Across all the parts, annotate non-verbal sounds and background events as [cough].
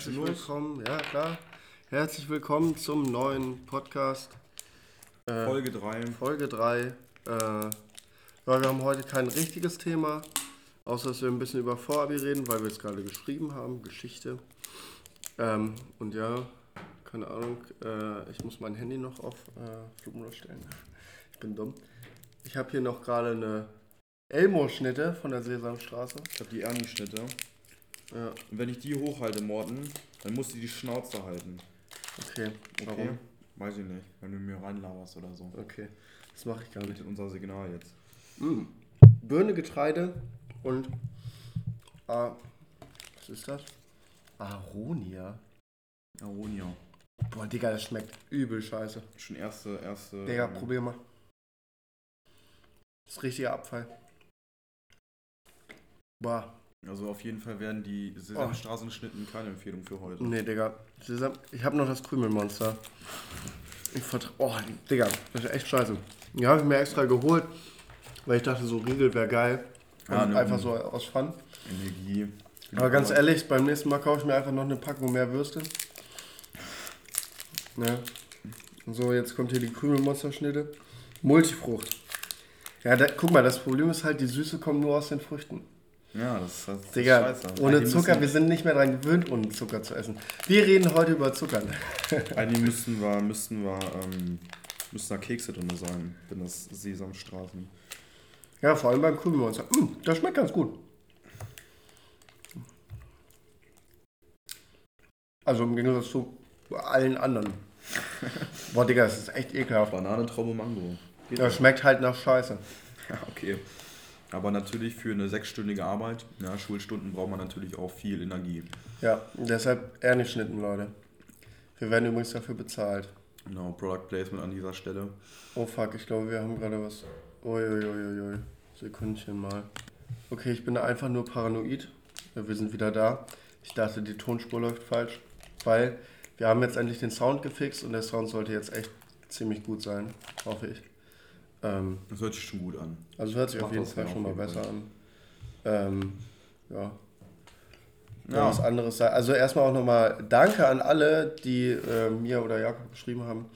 Herzlich willkommen, ja klar. Herzlich willkommen zum neuen Podcast. Äh, Folge 3. Folge 3. Äh, weil wir haben heute kein richtiges Thema, außer dass wir ein bisschen über Vorabi reden, weil wir es gerade geschrieben haben, Geschichte. Ähm, und ja, keine Ahnung, äh, ich muss mein Handy noch auf äh, Flugmodus stellen. Ich bin dumm. Ich habe hier noch gerade eine Elmo-Schnitte von der Sesamstraße. Ich habe die Ernie-Schnitte. Ja. Und wenn ich die hochhalte, Morten, dann musst du die Schnauze halten. Okay, warum? Okay. Weiß ich nicht, wenn du mir reinlaberst oder so. Okay, das mache ich gar nicht. Das ist unser Signal jetzt. Mm. Birne, Getreide und. Ah, was ist das? Aronia. Aronia. Boah, Digga, das schmeckt übel scheiße. Schon erste, erste. Digga, ähm, probier mal. Das ist richtiger Abfall. Boah. Also auf jeden Fall werden die Sesamstraßenschnitten keine Empfehlung für heute. Nee, Digga. Sesam ich habe noch das Krümelmonster. Ich vertraue. Oh, Digga, das ist echt scheiße. Die habe ich mir extra geholt, weil ich dachte, so Riegel wäre geil. Ja, ne, einfach so aus Fun. Energie. Aber ganz ehrlich, beim nächsten Mal kaufe ich mir einfach noch eine Packung mehr Würste. Ja. So, jetzt kommt hier die Krümelmonsterschnitte. Multifrucht. Ja, da, guck mal, das Problem ist halt, die Süße kommt nur aus den Früchten. Ja, das, das ist Digga, scheiße. Ohne Zucker, wir sind nicht mehr daran gewöhnt, ohne Zucker zu essen. Wir reden heute über Zucker. [laughs] Eigentlich müssten wir, müssten wir, ähm, müssten da Kekse drin sein, wenn das Sesamstraßen. Ja, vor allem beim Krümelmonster. Mm, das schmeckt ganz gut. Also im Gegensatz zu allen anderen. Boah, Digga, das ist echt ekelhaft. Banane, Traube, Mango. das schmeckt halt nach Scheiße. Ja, [laughs] okay. Aber natürlich für eine sechsstündige Arbeit, ja, Schulstunden braucht man natürlich auch viel Energie. Ja, deshalb eher nicht schnitten, Leute. Wir werden übrigens dafür bezahlt. Genau, Product Placement an dieser Stelle. Oh fuck, ich glaube, wir haben gerade was. Uiuiuiui. Sekündchen mal. Okay, ich bin einfach nur paranoid. Wir sind wieder da. Ich dachte, die Tonspur läuft falsch. Weil wir haben jetzt endlich den Sound gefixt und der Sound sollte jetzt echt ziemlich gut sein, hoffe ich. Ähm, das hört sich schon gut an. Also es hört sich auf jeden Fall schon mal besser an. Ähm, ja. Ja. Was anderes sagen. Also erstmal auch nochmal Danke an alle, die äh, mir oder Jakob geschrieben haben,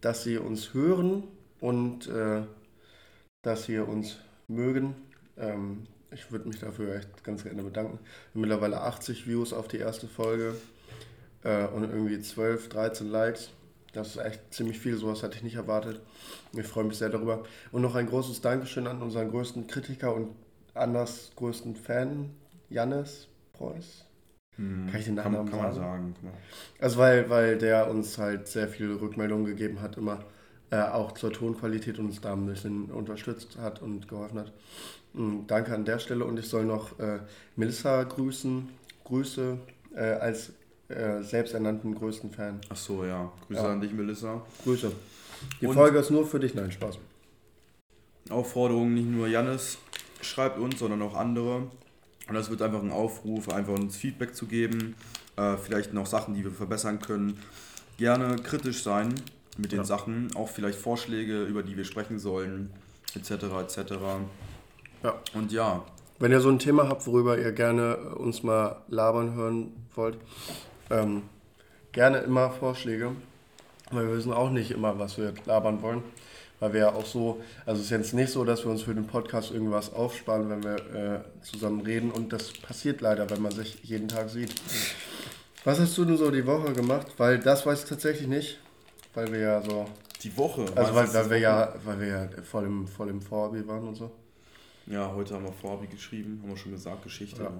dass sie uns hören und äh, dass sie uns mögen. Ähm, ich würde mich dafür echt ganz gerne bedanken. Mittlerweile 80 Views auf die erste Folge äh, und irgendwie 12, 13 Likes. Das ist echt ziemlich viel, sowas hatte ich nicht erwartet. Ich freue mich sehr darüber. Und noch ein großes Dankeschön an unseren größten Kritiker und anders größten Fan, Jannis Preuß. Hm, kann ich den Namen kann, kann sagen? sagen? Also weil, weil der uns halt sehr viele Rückmeldungen gegeben hat, immer äh, auch zur Tonqualität und uns da ein bisschen unterstützt hat und geholfen hat. Mhm, danke an der Stelle und ich soll noch äh, Melissa grüßen. Grüße äh, als äh, selbsternannten größten Fan. Ach so, ja. Grüße ja. an dich, Melissa. Grüße. Die Und Folge ist nur für dich, nein, Spaß. Aufforderung, nicht nur Jannis schreibt uns, sondern auch andere. Und das wird einfach ein Aufruf, einfach uns Feedback zu geben, äh, vielleicht noch Sachen, die wir verbessern können. Gerne kritisch sein mit den ja. Sachen, auch vielleicht Vorschläge, über die wir sprechen sollen, etc. etc. Ja. Und ja. Wenn ihr so ein Thema habt, worüber ihr gerne uns mal labern hören wollt, ähm, gerne immer Vorschläge, weil wir wissen auch nicht immer, was wir labern wollen. Weil wir ja auch so, also es ist jetzt nicht so, dass wir uns für den Podcast irgendwas aufsparen, wenn wir äh, zusammen reden. Und das passiert leider, wenn man sich jeden Tag sieht. Was hast du denn so die Woche gemacht? Weil das weiß ich tatsächlich nicht, weil wir ja so. Die Woche? Also weil, weil wir ja, weil wir ja voll im, voll im Vorabi waren und so. Ja, heute haben wir Vorabi geschrieben, haben wir schon gesagt, Geschichte. Ja.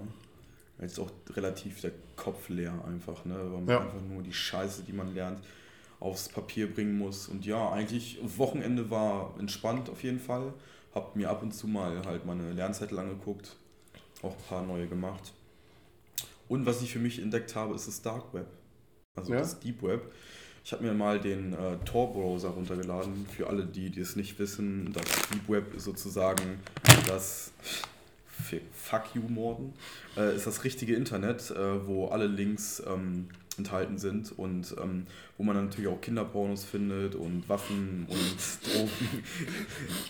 Jetzt ist auch relativ der Kopf leer einfach, ne? Weil man ja. einfach nur die Scheiße, die man lernt, aufs Papier bringen muss. Und ja, eigentlich, Wochenende war entspannt auf jeden Fall. Hab mir ab und zu mal halt meine Lernzettel angeguckt, auch ein paar neue gemacht. Und was ich für mich entdeckt habe, ist das Dark Web. Also ja. das Deep Web. Ich habe mir mal den äh, Tor-Browser runtergeladen. Für alle, die, die es nicht wissen, das Deep Web ist sozusagen das Fuck You Morden, äh, ist das richtige Internet, äh, wo alle Links ähm, enthalten sind und ähm, wo man natürlich auch Kinderpornos findet und Waffen und [laughs] Drogen.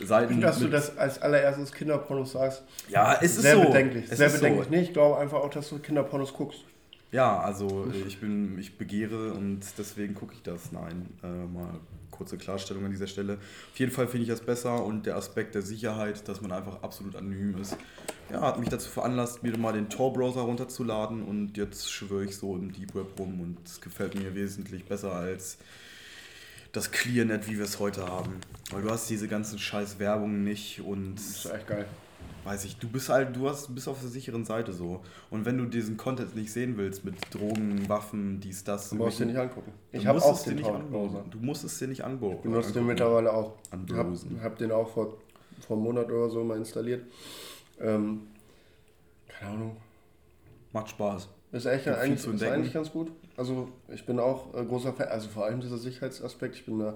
Seiten dass du das als allererstes Kinderpornos sagst. Ja, es ist sehr so. Bedenklich. Es sehr bedenklich. So. Nee, ich glaube einfach auch, dass du Kinderpornos guckst. Ja, also ich bin, ich begehre und deswegen gucke ich das. Nein, äh, mal kurze Klarstellung an dieser Stelle. Auf jeden Fall finde ich das besser und der Aspekt der Sicherheit, dass man einfach absolut anonym ist, ja, hat mich dazu veranlasst, mir mal den Tor-Browser runterzuladen und jetzt schwöre ich so im Deep Web rum und es gefällt mir wesentlich besser als das ClearNet, wie wir es heute haben. Weil du hast diese ganzen scheiß Werbungen nicht und. Das ist echt geil weiß ich, du bist halt, du hast, bist auf der sicheren Seite so. Und wenn du diesen Content nicht sehen willst mit Drogen, Waffen, dies, das. Du musst dir nicht angucken. Ich habe auch den Browser. Du musst es dir nicht angucken. Ich benutze den mittlerweile auch. Ich habe hab den auch vor, vor einem Monat oder so mal installiert. Ähm, keine Ahnung. Macht Spaß. Ist, echt, eigentlich, ist eigentlich ganz gut. Also ich bin auch äh, großer Fan, also vor allem dieser Sicherheitsaspekt, ich bin da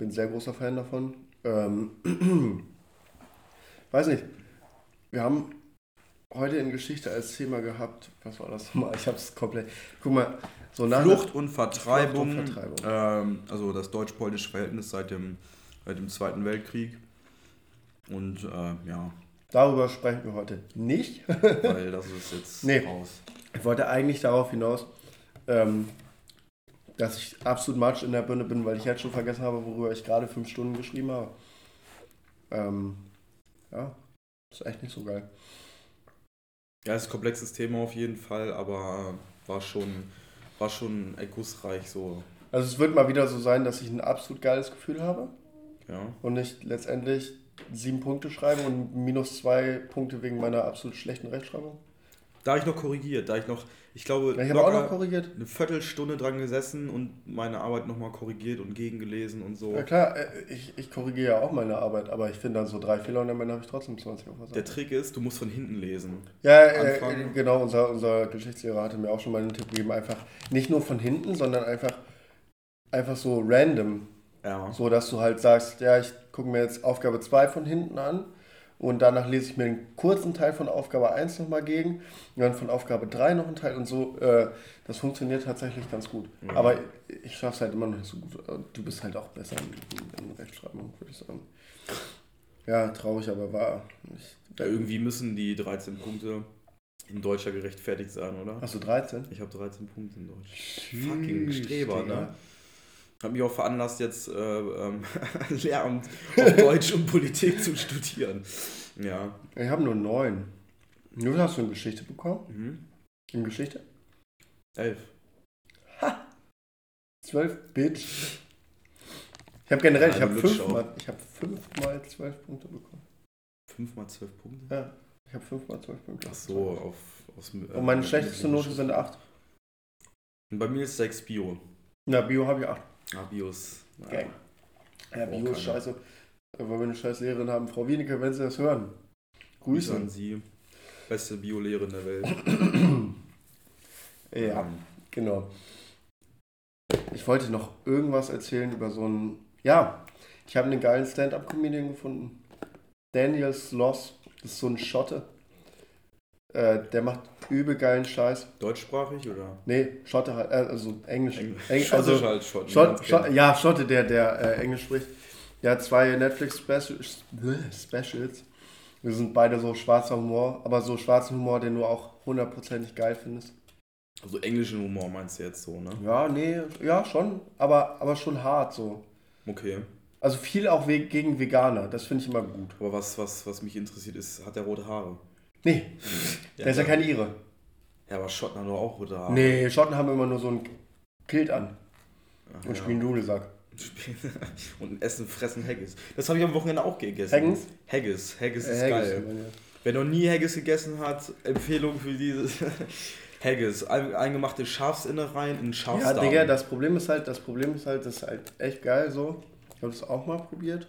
bin sehr großer Fan davon. Ähm, [clears throat] weiß nicht, wir haben heute in Geschichte als Thema gehabt, was war das nochmal? Ich habe es komplett. Guck mal, so nach Flucht und Vertreibung. Flucht und Vertreibung. Ähm, also das deutsch-polnische Verhältnis seit dem, seit dem Zweiten Weltkrieg. Und äh, ja. Darüber sprechen wir heute nicht. [laughs] weil das ist jetzt [laughs] nee. raus. Ich wollte eigentlich darauf hinaus, ähm, dass ich absolut matsch in der Birne bin, weil ich jetzt schon vergessen habe, worüber ich gerade fünf Stunden geschrieben habe. Ähm, ja, ist echt nicht so geil. Ja, ist ein komplexes Thema auf jeden Fall, aber war schon, war schon ergussreich so. Also es wird mal wieder so sein, dass ich ein absolut geiles Gefühl habe. Ja. Und nicht letztendlich sieben Punkte schreibe und minus zwei Punkte wegen meiner absolut schlechten Rechtschreibung. Da ich noch korrigiert, da ich noch, ich glaube, ja, ich habe auch noch korrigiert. Eine Viertelstunde dran gesessen und meine Arbeit nochmal korrigiert und gegengelesen und so. Ja klar, äh, ich, ich korrigiere ja auch meine Arbeit, aber ich finde dann so drei Fehler und Ende habe ich trotzdem 20 auf Der Trick ist, du musst von hinten lesen. Ja, äh, genau, unser, unser Geschichtslehrer hatte mir auch schon mal einen Tipp gegeben, einfach nicht nur von hinten, sondern einfach, einfach so random. Ja. So, dass du halt sagst, ja, ich gucke mir jetzt Aufgabe 2 von hinten an und danach lese ich mir einen kurzen Teil von Aufgabe 1 nochmal gegen und dann von Aufgabe 3 noch einen Teil und so. Äh, das funktioniert tatsächlich ganz gut. Mhm. Aber ich schaffe es halt immer noch nicht so gut. Du bist halt auch besser in, in Rechtschreibung, würde ich sagen. Ja, traurig, aber wahr. Ich, ja, irgendwie müssen die 13 Punkte in Deutscher gerechtfertigt sein, oder? Hast du 13? Ich habe 13 Punkte in Deutsch. Fucking Streber, ne? Habe mich auch veranlasst, jetzt äh, ähm, [laughs] Lehramt auf Deutsch und Politik zu studieren. Ja. Ich habe nur neun. Wie hast du in Geschichte bekommen? Mhm. In Geschichte? Elf. Ha! Zwölf, Bitch. Ich habe generell, ja, ich habe fünfmal, ich habe fünfmal zwölf Punkte bekommen. Fünfmal zwölf Punkte? Ja, ich habe fünfmal zwölf Punkte. Ach so, auf, aus, äh, Und meine schlechteste Note sind acht. Und bei mir ist sechs Bio. Na, Bio habe ich acht. Ah, Bios. Ja, ja Bio ist scheiße. Weil wir eine scheiß Lehrerin haben. Frau Wienicke, wenn Sie das hören. Grüße. an Sie. Beste Biolehrerin der Welt. ja, genau. Ich wollte noch irgendwas erzählen über so einen. Ja, ich habe einen geilen Stand-up-Comedian gefunden. Daniel Sloss. Das ist so ein Schotte. Äh, der macht übel geilen Scheiß. Deutschsprachig oder? Nee, Schotte halt, äh, also Englisch. Engl Englisch also, halt Schotten. Schott, Schott, ja, Schotte, der, der äh, Englisch spricht. Der hat zwei Netflix Specials. Specials. Wir sind beide so schwarzer Humor, aber so schwarzen Humor, den du auch hundertprozentig geil findest. Also englischen Humor meinst du jetzt so, ne? Ja, nee, ja, schon, aber, aber schon hart so. Okay. Also viel auch gegen Veganer, das finde ich immer gut. Aber was, was, was mich interessiert ist, hat er rote Haare? Nee, der ist ja kein Ire. Ja, aber Schotten haben doch auch rote Haare. Nee, Schotten haben immer nur so ein Kilt an. Ach, und ja. spielen Dudelsack. [laughs] und essen, fressen Haggis. Das habe ich am Wochenende auch gegessen. Haggis? Haggis. Haggis ist äh, Haggis geil. Ja. Wer noch nie Haggis gegessen hat, Empfehlung für dieses [laughs] Haggis. Eingemachte Schafsinnereien in Schafsdarm. Ja, Digga, das Problem ist halt, das Problem ist halt, das ist halt echt geil so. Ich habe das auch mal probiert.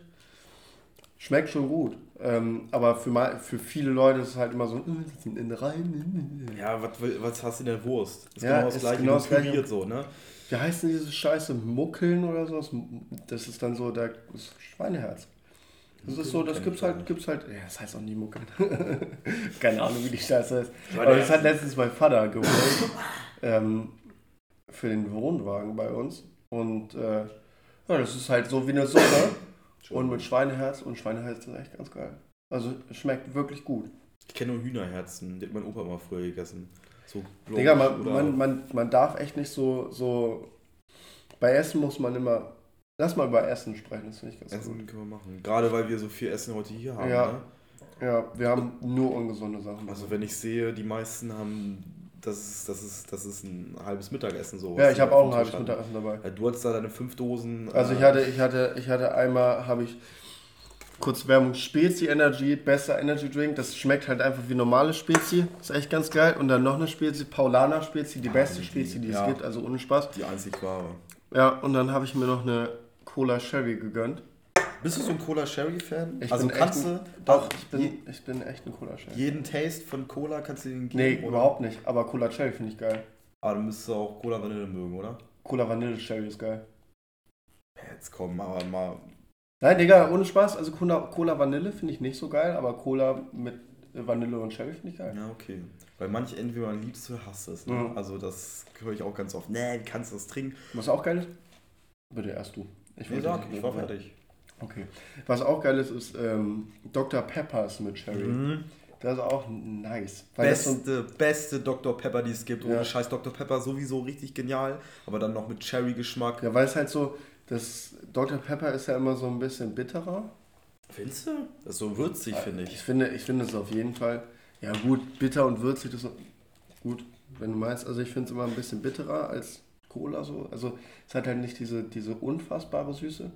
Schmeckt schon gut. Ähm, aber für, mal, für viele Leute ist es halt immer so, äh, das sind in rein. Ja, was, was hast du in der Wurst? Das ist ja, genau das gleiche, genau das gleiche. so, ne? Wie heißen diese Scheiße? Muckeln oder so? Das ist dann so der das Schweineherz. Das ist so, das gibt's halt, gibt's halt, ja, das heißt auch nie Muckeln. [laughs] Keine Ahnung, wie die Scheiße heißt. Aber das hat letztens mein Vater geholt. ähm, für den Wohnwagen bei uns. Und äh, ja, das ist halt so wie eine Suppe. Und mit Schweineherz und Schweineherz ist echt ganz geil. Also es schmeckt wirklich gut. Ich kenne nur Hühnerherzen, die hat mein Opa mal früher gegessen. So Digga, man, man, man, man darf echt nicht so, so. Bei Essen muss man immer. Lass mal über Essen sprechen, das finde ich ganz Essen gut. können wir machen. Gerade weil wir so viel Essen heute hier haben. Ja, ne? ja wir haben nur ungesunde Sachen. Also wenn ich sehe, die meisten haben das ist, das ist, das ist ein halbes Mittagessen so. Ja, ich habe auch ein halbes Mittagessen dabei. Du hattest da deine fünf Dosen. Also ich äh, hatte, ich hatte, ich hatte einmal, habe ich kurz Werbung, Spezi Energy, besser Energy Drink. Das schmeckt halt einfach wie normale Spezi. Ist echt ganz geil. Und dann noch eine Spezi, Paulaner Spezi, die beste Spezi, die ja. es gibt, also ohne Spaß. Die einzig wahre. Ja, und dann habe ich mir noch eine Cola Sherry gegönnt. Bist du so ein Cola Sherry Fan? Ich also kannst du doch, ich bin, ich bin echt ein Cola Sherry. Jeden Taste von Cola kannst du den geben? Nee, oder? überhaupt nicht. Aber Cola Cherry finde ich geil. Aber dann müsstest du auch Cola Vanille mögen, oder? Cola Vanille Cherry ist geil. Jetzt komm, aber mal. Nein, Digga, ohne Spaß. Also Cola, Cola Vanille finde ich nicht so geil, aber Cola mit Vanille und Cherry finde ich geil. Ja, okay. Weil manche entweder man liebst du hasst es. Ne? Mhm. Also das höre ich auch ganz oft. Nee, kannst du das trinken? Was auch geil ist? Bitte erst du. Ich, nee, sag, ich war fertig. Okay. Was auch geil ist, ist ähm, Dr. Peppers mit Cherry. Mhm. Das ist auch nice. beste, so beste Dr. Pepper, die es gibt. Ja. Ohne Scheiß Dr. Pepper sowieso richtig genial, aber dann noch mit Cherry-Geschmack. Ja, weil es halt so, das Dr. Pepper ist ja immer so ein bisschen bitterer. Findest du? Das ist so würzig, ja, finde ich. Ich finde, ich finde es auf jeden Fall. Ja, gut, bitter und würzig, das ist gut, wenn du meinst. Also, ich finde es immer ein bisschen bitterer als Cola so. Also, es hat halt nicht diese, diese unfassbare Süße.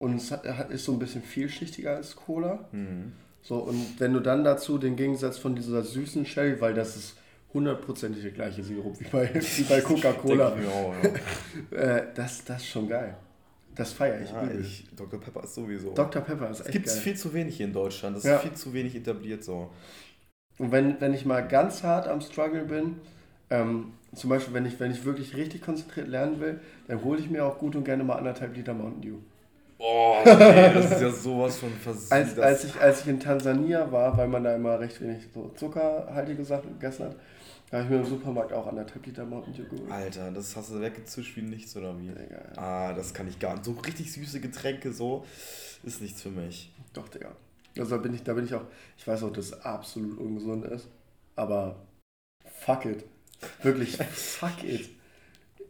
Und es ist so ein bisschen vielschichtiger als Cola. Mhm. So, und wenn du dann dazu den Gegensatz von dieser süßen Sherry, weil das ist hundertprozentig der gleiche Sirup wie bei, [laughs] wie bei Coca-Cola. ja. [laughs] äh, das, das ist schon geil. Das feiere ich, ja, ich Dr. Pepper ist sowieso. Dr. Pepper ist echt Gibt es viel zu wenig hier in Deutschland. Das ja. ist viel zu wenig etabliert so. Und wenn, wenn ich mal ganz hart am Struggle bin, ähm, zum Beispiel, wenn ich, wenn ich wirklich richtig konzentriert lernen will, dann hole ich mir auch gut und gerne mal anderthalb Liter Mountain Dew. Oh, nee, das ist ja sowas von versiegt. Als, als, ich, als ich in Tansania war, weil man da immer recht wenig so zuckerhaltige Sachen gegessen hat, habe ich mir im Supermarkt auch anderthalb Liter Mountain Dew geholt. Alter, das hast du weggezischt wie nichts oder wie? Digga, ja. Ah, das kann ich gar nicht. So richtig süße Getränke, so, ist nichts für mich. Doch, Digga. Also da bin ich, da bin ich auch, ich weiß auch, dass es absolut ungesund ist, aber fuck it. Wirklich, [laughs] fuck it.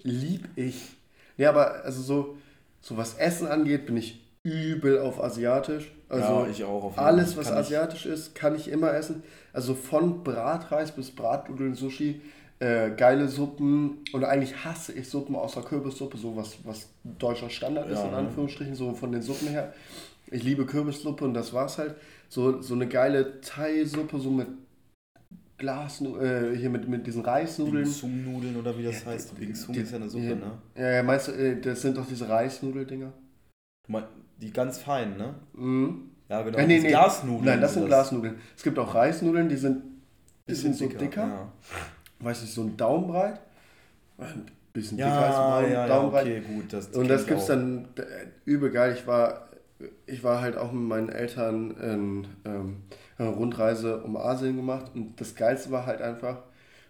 Lieb ich. Ja, aber also so, so was Essen angeht, bin ich übel auf asiatisch. Also ja, ich auch. Auf alles, was asiatisch ist, kann ich immer essen. Also von Bratreis bis Bratnudeln, Sushi, äh, geile Suppen. Und eigentlich hasse ich Suppen außer Kürbissuppe, so was, was deutscher Standard ja, ist, in Anführungsstrichen, so von den Suppen her. Ich liebe Kürbissuppe und das war's halt. So, so eine geile Thai-Suppe, so mit Glas, äh, hier mit, mit diesen Reisnudeln. Bingsum-Nudeln oder wie das ja, heißt. Bingsum ist ja eine Suppe, ja, ne? Ja, ja, meinst du, äh, das sind doch diese Reisnudeldinger? Die ganz feinen, ne? Mhm. Ja, genau. Äh, nee, nee. Glasnudeln. Nein, das sind das. Glasnudeln. Es gibt auch Reisnudeln, die sind ein bisschen, bisschen so dicker. Ja. Weiß nicht, so ein Daumenbreit. Ein bisschen ja, dicker als mein ja, Daumenbreit. Ja, okay, gut. Das Und das gibt es dann äh, übel geil. Ich war, ich war halt auch mit meinen Eltern in. Ähm, Rundreise um Asien gemacht und das Geilste war halt einfach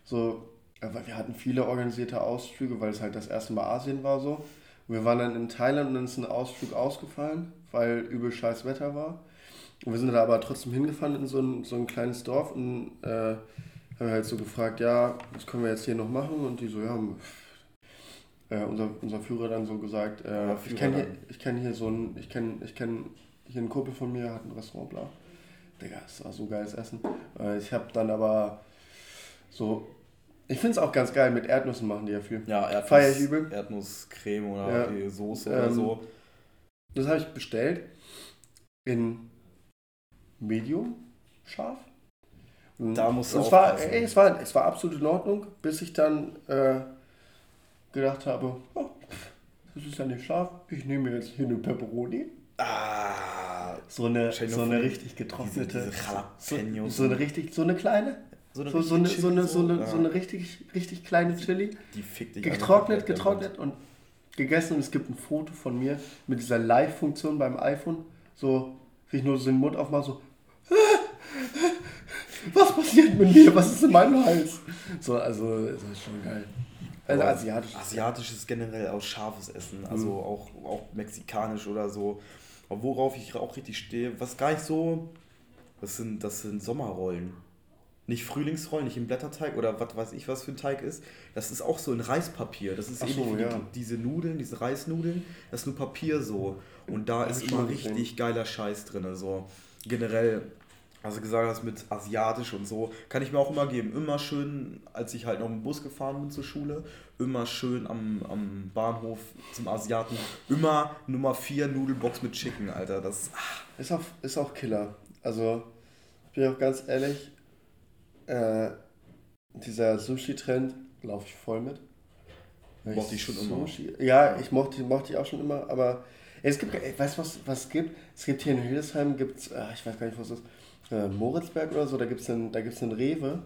so, weil wir hatten viele organisierte Ausflüge, weil es halt das erste Mal Asien war so. Und wir waren dann in Thailand und dann ist ein Ausflug ausgefallen, weil übel scheiß Wetter war. Und wir sind da aber trotzdem hingefahren in so ein, so ein kleines Dorf und äh, haben halt so gefragt, ja, was können wir jetzt hier noch machen? Und die so, ja, äh, unser, unser Führer dann so gesagt, äh, ja, ich kenne hier, kenn hier so ein, ich kenne ich kenn hier einen Kumpel von mir, hat ein Restaurant, bla. Digga, das war so geiles Essen. Äh, ich habe dann aber so. Ich finde es auch ganz geil, mit Erdnüssen machen die ja viel. Ja, Erdnuss, Feier ich übel. Erdnusscreme oder ja. Soße ähm, oder so. Das habe ich bestellt in Medium scharf. da muss es war, ey, es war Es war absolut in Ordnung, bis ich dann äh, gedacht habe, oh, das ist ja nicht scharf, ich nehme jetzt hier eine Pepperoni. Ah so eine, so eine richtig getrocknete. Diese, diese so, so, eine richtig, so eine kleine. So eine, so, so eine, so eine, so eine, so eine richtig, richtig kleine Chili. Die fickt dich Getrocknet, getrocknet und gegessen. Und es gibt ein Foto von mir mit dieser Live-Funktion beim iPhone. So, wie ich nur so den Mund aufmache, so. [laughs] Was passiert mit mir? Was ist in meinem Hals? So, also, das ist schon geil. Also asiatisch. Asiatisch ist generell auch scharfes Essen, also mhm. auch, auch mexikanisch oder so. Aber worauf ich auch richtig stehe, was gar nicht so. Das sind, das sind Sommerrollen. nicht Frühlingsrollen, nicht im Blätterteig oder was weiß ich, was für ein Teig ist. Das ist auch so in Reispapier. Das ist Ach ähnlich so, wie ja. die, diese Nudeln, diese Reisnudeln. Das ist nur Papier so. Und da ist immer richtig geiler Scheiß drin. So generell, also gesagt hast mit asiatisch und so, kann ich mir auch immer geben. Immer schön, als ich halt noch im Bus gefahren bin zur Schule, immer schön am, am Bahnhof zum Asiaten. Immer Nummer 4 Nudelbox mit Chicken, Alter. Das ach. ist auch, ist auch Killer. Also, ich bin auch ganz ehrlich, äh, dieser Sushi-Trend laufe ich voll mit. Mochte ich schon Sushi, immer. Ja, ich mochte, mochte ich auch schon immer, aber es gibt, weißt du, was, was es gibt? Es gibt hier in Hildesheim, gibt's, äh, ich weiß gar nicht, was das ist, äh, Moritzberg oder so, da gibt es einen, einen Rewe.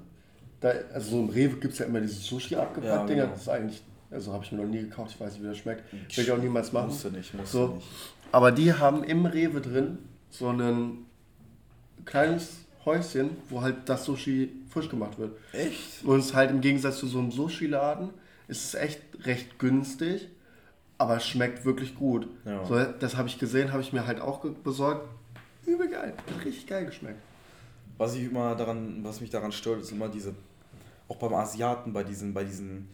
Da, also so im Rewe gibt es ja immer diese Sushi abgepackt ja, Dinger. Genau. Das ist eigentlich, also habe ich mir noch nie gekauft, ich weiß nicht, wie das schmeckt. Will ich auch niemals machen. Musste nicht, musste so. nicht. Aber die haben im Rewe drin so ein kleines Häuschen, wo halt das Sushi frisch gemacht wird. Echt? Und es ist halt im Gegensatz zu so einem Sushi-Laden, ist es echt recht günstig, aber es schmeckt wirklich gut. Ja. So, das habe ich gesehen, habe ich mir halt auch besorgt. Übel geil, hat richtig geil geschmeckt. Was ich immer daran, was mich daran stört, ist immer diese, auch beim Asiaten, bei diesen, bei diesen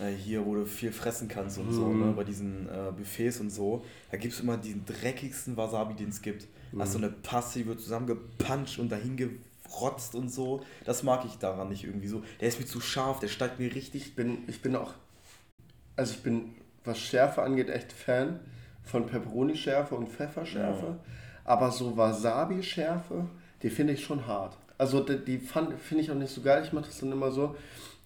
äh, hier, wo du viel fressen kannst und mm. so, ne, mhm. bei diesen äh, Buffets und so, da gibt es immer den dreckigsten Wasabi, den es gibt. Mhm. Hast so eine Passe, die wird zusammengepanscht und dahin gerotzt und so. Das mag ich daran nicht irgendwie so. Der ist mir zu scharf, der steigt mir richtig. Ich bin, ich bin auch, also ich bin, was Schärfe angeht, echt Fan von Peperoni-Schärfe und Pfefferschärfe. Ja. Aber so Wasabi-Schärfe, die finde ich schon hart. Also die, die finde ich auch nicht so geil. Ich mache das dann immer so.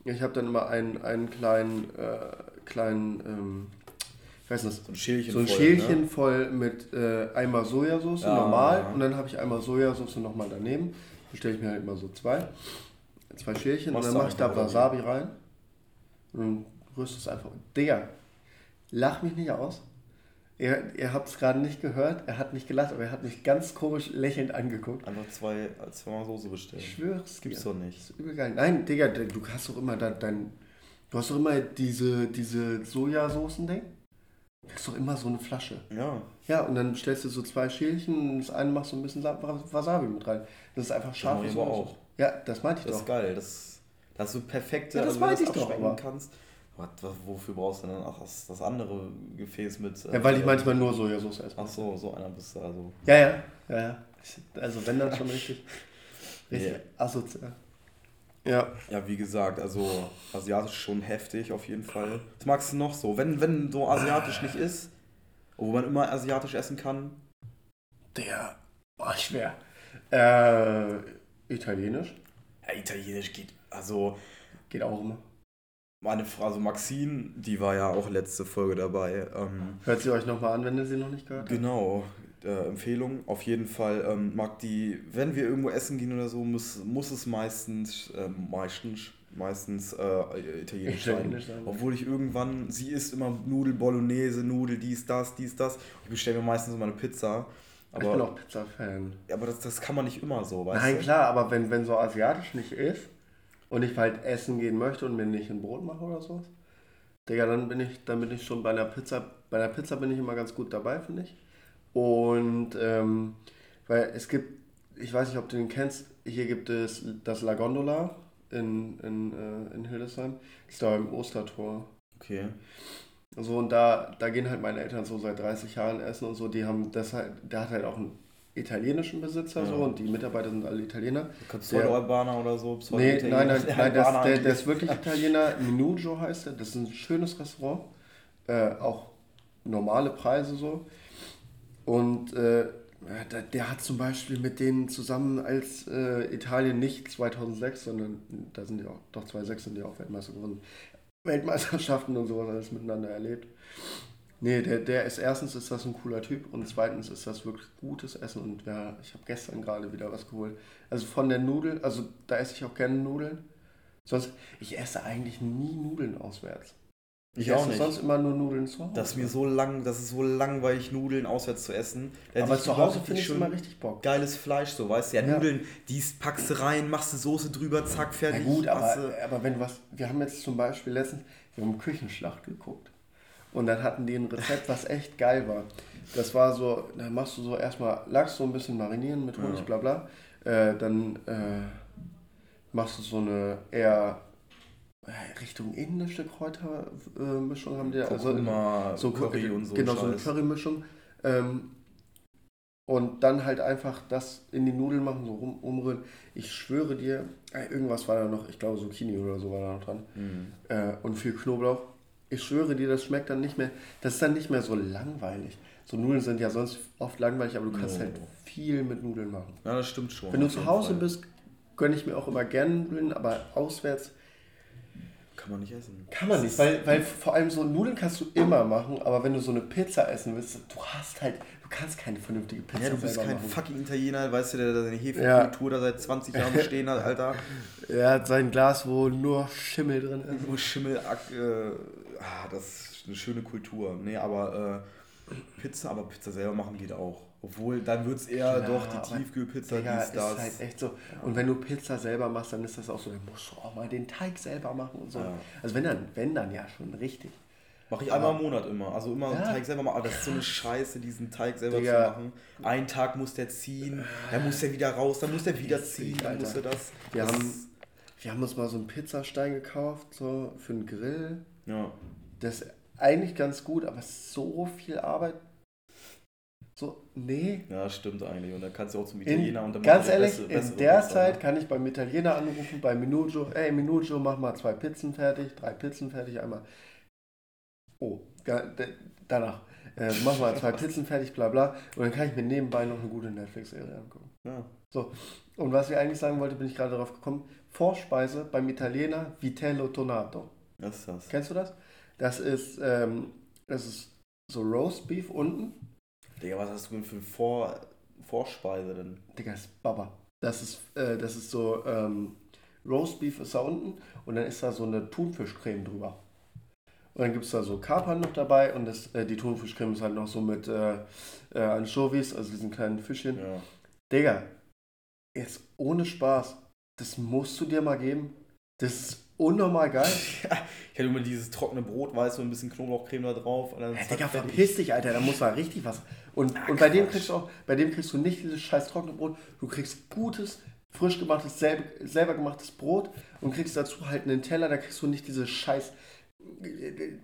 Ich habe dann immer einen, einen kleinen, äh, kleinen ähm, weiß nicht, so ein Schälchen, so ein voll, Schälchen ne? voll mit äh, einmal Sojasauce, ja, normal, ja. und dann habe ich einmal Sojasauce nochmal daneben. Bestelle ich mir halt immer so zwei, zwei Schälchen Machst und dann mache ich da Wasabi rein und rüste es einfach. Digga, lach mich nicht aus. Ihr, ihr habt es gerade nicht gehört, er hat nicht gelacht, aber er hat mich ganz komisch lächelnd angeguckt. Einfach zwei, zweimal Soße bestellen. Ich schwöre es Gibt's doch nicht. Das ist übel geil. Nein, Digga, du hast doch immer dein, dein du hast doch immer diese, diese Sojasoßen-Ding. Das ist doch immer so eine Flasche. Ja. Ja, und dann stellst du so zwei Schälchen und das eine machst du ein bisschen Wasabi mit rein. Das ist einfach scharf. Das auch. Ja, das meinte ich das doch. Das ist geil. Das, dass du perfekte, ja, das also, meinte ich doch aber. kannst. Was, wofür brauchst du denn auch das, das andere Gefäß mit? ja, weil ich äh, manchmal nur Sojasauce esse. Ach so, so einer bist du also. Ja, ja, ja, ja. Also wenn dann schon richtig, [laughs] richtig nee. asozial. Ja. Ja, wie gesagt, also asiatisch schon heftig auf jeden Fall. Was magst du noch so? Wenn, wenn so asiatisch nicht ist, wo man immer asiatisch essen kann? Der, boah, schwer. Äh, Italienisch? Ja, Italienisch geht, also... Geht auch immer. Meine Frau, also Maxine, die war ja auch letzte Folge dabei. Ähm, Hört sie euch nochmal an, wenn ihr sie noch nicht gehört habt? Genau, äh, Empfehlung. Auf jeden Fall ähm, mag die, wenn wir irgendwo essen gehen oder so, muss, muss es meistens, äh, meistens, meistens äh, italienisch sein. Obwohl ich irgendwann, sie isst immer Nudel Bolognese, Nudel, dies, das, dies, das. Ich bestelle mir meistens immer eine Pizza. Aber, ich bin auch Pizza-Fan. Ja, aber das, das kann man nicht immer so, weißt Nein, du? klar, aber wenn, wenn so asiatisch nicht ist und ich halt essen gehen möchte und mir nicht ein Brot mache oder sowas, Digga, dann bin ich, dann bin ich schon bei einer Pizza, bei der Pizza bin ich immer ganz gut dabei, finde ich. Und ähm, weil es gibt, ich weiß nicht, ob du den kennst, hier gibt es das La Gondola in, in, äh, in Hildesheim. Das ist da im Ostertor. Okay. So, und da, da gehen halt meine Eltern so seit 30 Jahren essen und so. Die haben das halt, der hat halt auch einen italienischen Besitzer ja. so und die Mitarbeiter sind alle Italiener. Pseudo-Albaner oder so? Pseudo nee, nein, nein, [laughs] nein, das, der, der ist wirklich Italiener. Minujo heißt er. Das ist ein schönes Restaurant. Äh, auch normale Preise so. Und äh, der, der, hat zum Beispiel mit denen zusammen, als äh, Italien nicht 2006, sondern da sind die auch, doch 2006 sind die auch Weltmeister geworden, Weltmeisterschaften und sowas alles miteinander erlebt. Nee, der, der ist erstens ist das ein cooler Typ und zweitens ist das wirklich gutes Essen und ja, ich habe gestern gerade wieder was geholt. Also von der Nudel, also da esse ich auch gerne Nudeln. Sonst, ich esse eigentlich nie Nudeln auswärts. Ich, ich auch nicht. sonst immer nur Nudeln zu Hause. Das ist mir so lang, das ist so langweilig, Nudeln auswärts zu essen. Da Aber zu Hause finde ich schon immer richtig Bock. Geiles Fleisch, so, weißt du? Ja, ja. Nudeln, die packst du rein, machst du Soße drüber, zack, fertig. Ja gut, aber, aber wenn du was, wir haben jetzt zum Beispiel letztens, wir haben Küchenschlacht geguckt. Und dann hatten die ein Rezept, was echt geil war. Das war so, da machst du so erstmal Lachs so ein bisschen marinieren mit Honig, ja. bla bla. Äh, dann äh, machst du so eine eher äh, Richtung indische Kräutermischung haben die also so Curry und so genau so eine Currymischung ähm, und dann halt einfach das in die Nudeln machen so rum, umrühren ich schwöre dir äh, irgendwas war da noch ich glaube Zucchini oder so war da noch dran mhm. äh, und viel Knoblauch ich schwöre dir das schmeckt dann nicht mehr das ist dann nicht mehr so langweilig so Nudeln sind ja sonst oft langweilig aber du kannst oh. halt viel mit Nudeln machen ja das stimmt schon wenn du zu Hause Fall. bist gönne ich mir auch immer gerne Nudeln aber auswärts kann man nicht essen. Kann man nicht, weil, weil vor allem so Nudeln kannst du immer machen, aber wenn du so eine Pizza essen willst, du hast halt, du kannst keine vernünftige Pizza Ja, du bist kein machen. fucking Italiener, weißt du, der seine Hefekultur ja. da seit 20 Jahren [laughs] stehen hat, Alter. Er hat sein Glas, wo nur Schimmel drin ist. Nur Schimmel, äh, ah, das ist eine schöne Kultur. Nee, aber äh, Pizza, aber Pizza selber machen geht auch. Obwohl, dann wird es eher Klar, doch die Tiefkühlpizza, die ist das. halt echt so. Und wenn du Pizza selber machst, dann ist das auch so, dann musst du auch mal den Teig selber machen und so. Ja. Also wenn dann, wenn dann ja schon richtig. Mache ich einmal im Monat immer. Also immer ja. Teig selber machen. Aber das ist so eine Scheiße, diesen Teig selber Digga. zu machen. Einen Tag muss der ziehen, dann muss der wieder raus, dann muss der wieder ziehen, dann muss er das. Wir, das haben, wir haben uns mal so einen Pizzastein gekauft, so für einen Grill. Ja. Das ist eigentlich ganz gut, aber so viel Arbeit so, nee. Ja, stimmt eigentlich. Und dann kannst du auch zum Italiener in, und dann Ganz ehrlich, bessere in der Pizza. Zeit kann ich beim Italiener anrufen, bei Minujo, ey Minujo, mach mal zwei Pizzen fertig, drei Pizzen fertig, einmal. Oh, danach. Äh, mach mal zwei [laughs] Pizzen fertig, bla bla. Und dann kann ich mir nebenbei noch eine gute Netflix-Serie angucken. Ja. So, und was ich eigentlich sagen wollte, bin ich gerade darauf gekommen. Vorspeise beim Italiener Vitello Tonato. Was ist das? Kennst du das? Das ist, ähm, das ist so Roast Beef unten Digga, was hast du denn für eine Vor Vorspeise denn? Digga, das ist Baba. Das ist, äh, das ist so, ähm, Roastbeef ist da unten und dann ist da so eine Thunfischcreme drüber. Und dann gibt es da so Kapern noch dabei und das, äh, die Thunfischcreme ist halt noch so mit äh, äh, Anchovies, also diesen kleinen Fischchen. Ja. Digga, jetzt ohne Spaß, das musst du dir mal geben. Das ist unnormal geil. [laughs] ich hätte immer dieses trockene Brot, weißt du, ein bisschen Knoblauchcreme da drauf. Und dann ja, Digga, verpiss dich, Alter, da muss mal richtig was. Und, Ach, und bei dem kriegst du auch, bei dem kriegst du nicht dieses scheiß trockene Brot, du kriegst gutes, frisch gemachtes, selber, selber gemachtes Brot und kriegst dazu halt einen Teller, da kriegst du nicht diese scheiß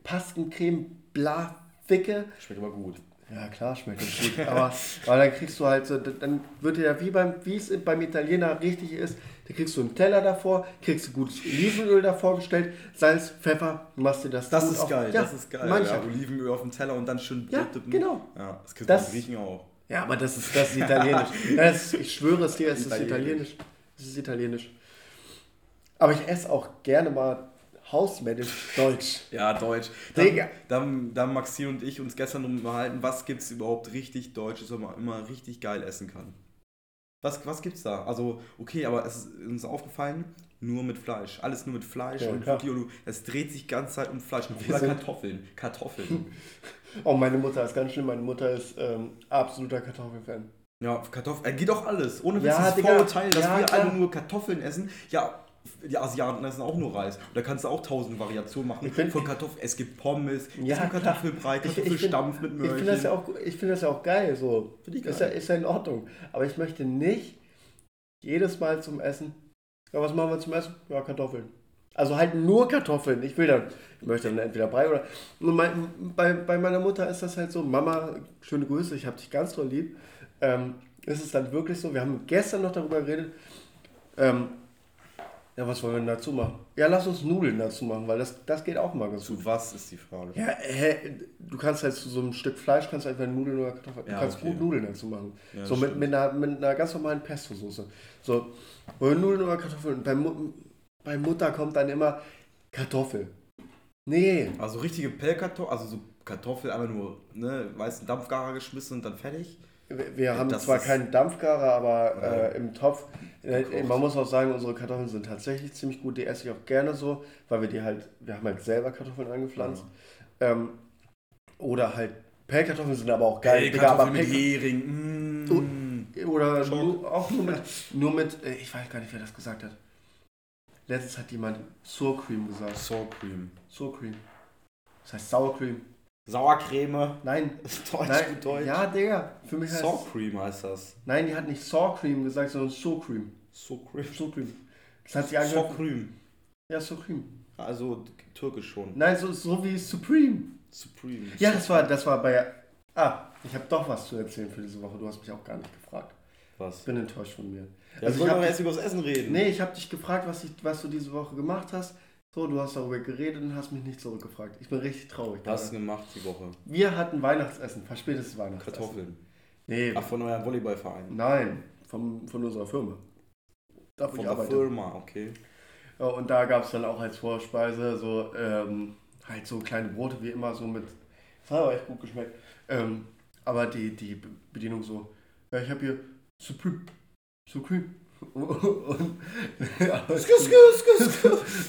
Pastencreme, bla, Ficke. Schmeckt aber gut. Ja, klar schmeckt gut. aber, [laughs] aber dann kriegst du halt so, dann wird dir ja wie beim, wie es beim Italiener richtig ist, da kriegst du einen Teller davor, kriegst du gutes Olivenöl davor gestellt, Salz, Pfeffer, machst dir das. Das ist auf, geil, ja, das ist geil. Ja, Olivenöl auf dem Teller und dann schön ja, genau. Ja, das kriegst du das, riechen auch. Ja, aber das ist, das ist italienisch. [laughs] das, ich schwöre es dir, es ist italienisch. Es ist italienisch. Aber ich esse auch gerne mal hausmännisch Deutsch. [laughs] Ja, Deutsch. Dann, dann, dann Maxine und ich uns gestern unterhalten, was gibt es überhaupt richtig Deutsches, was man immer richtig geil essen kann. Was, was gibt's da? Also, okay, aber es ist uns aufgefallen, nur mit Fleisch. Alles nur mit Fleisch ja, und Video. Es dreht sich die ganze Zeit um Fleisch. Oder Kartoffeln. Kartoffeln. [laughs] oh, meine Mutter ist ganz schlimm. Meine Mutter ist ähm, absoluter Kartoffelfan. Ja, Kartoffeln. Äh, geht doch alles. Ohne ja, das Vorurteil, dass ja, wir alle nur Kartoffeln essen. Ja, die Asiaten essen auch nur Reis. Und da kannst du auch tausend Variationen machen. Find, von Kartoffeln. Es gibt Pommes, ja, es gibt Kartoffelbrei, Kartoffelstampf mit Möhrchen. Ich finde das, ja auch, find das ja auch geil. So. Geil. Ist, ja, ist ja in Ordnung. Aber ich möchte nicht jedes Mal zum Essen. Ja, was machen wir zum Essen? Ja, Kartoffeln. Also halt nur Kartoffeln. Ich will dann, ich möchte dann entweder Brei oder. Mein, bei, bei meiner Mutter ist das halt so, Mama, schöne Grüße, ich habe dich ganz toll lieb. Ähm, ist es dann wirklich so, wir haben gestern noch darüber geredet, ähm, ja, was wollen wir denn dazu machen? Ja, lass uns Nudeln dazu machen, weil das, das geht auch mal ganz zu gut. Zu was ist die Frage? Ja, hä, du kannst halt zu so einem Stück Fleisch kannst du einfach Nudeln oder Kartoffeln. Du ja, kannst okay. gut Nudeln dazu machen. Ja, so mit, mit, einer, mit einer ganz normalen Pesto-Soße. So, Nudeln oder Kartoffeln. Bei, bei Mutter kommt dann immer Kartoffel. Nee. Also richtige Pellkartoffel, also so Kartoffel einfach nur, ne, weißen Dampfgarer geschmissen und dann fertig. Wir haben das zwar keinen Dampfgarer, aber äh, im Topf. Äh, man muss auch sagen, unsere Kartoffeln sind tatsächlich ziemlich gut. Die esse ich auch gerne so, weil wir die halt, wir haben halt selber Kartoffeln angepflanzt. Ja. Ähm, oder halt Pellkartoffeln sind aber auch geil. Pellkartoffeln mit Hering. Mm. Oder nur, auch nur mit, nur mit, äh, ich weiß gar nicht, wer das gesagt hat. Letztens hat jemand Sour Cream gesagt. Sour Cream. Sour Cream. Das heißt Sour Cream. Sauercreme. Nein. [laughs] Deutsch, Nein. Deutsch. Ja, Digga. Für mich heißt Cream heißt das. Nein, die hat nicht Cream gesagt, sondern So Cream. So Cream. So Cream. Das hat sich angehört. Sokrim. Ja, Supreme. Also türkisch schon. Nein, so, so wie Supreme. Supreme. Ja, das war, das war bei. Ah, ich habe doch was zu erzählen für diese Woche. Du hast mich auch gar nicht gefragt. Was? Ich bin enttäuscht von mir. Ja, also ich wollte doch erst über das Essen reden. Nee, ich habe dich gefragt, was, ich, was du diese Woche gemacht hast. So, du hast darüber geredet und hast mich nicht zurückgefragt. Ich bin richtig traurig. Was hast du gemacht die Woche? Wir hatten Weihnachtsessen, verspätetes Weihnachtsessen. Kartoffeln. Nee. Ach, von eurem Volleyballverein? Nein, vom, von unserer Firma. Da von der arbeite. Firma, okay. Ja, und da gab es dann auch als Vorspeise so ähm, halt so kleine Brote wie immer, so mit. Das hat aber echt gut geschmeckt. Ähm, aber die, die Bedienung so, ja, ich habe hier Supreme. Supreme. Und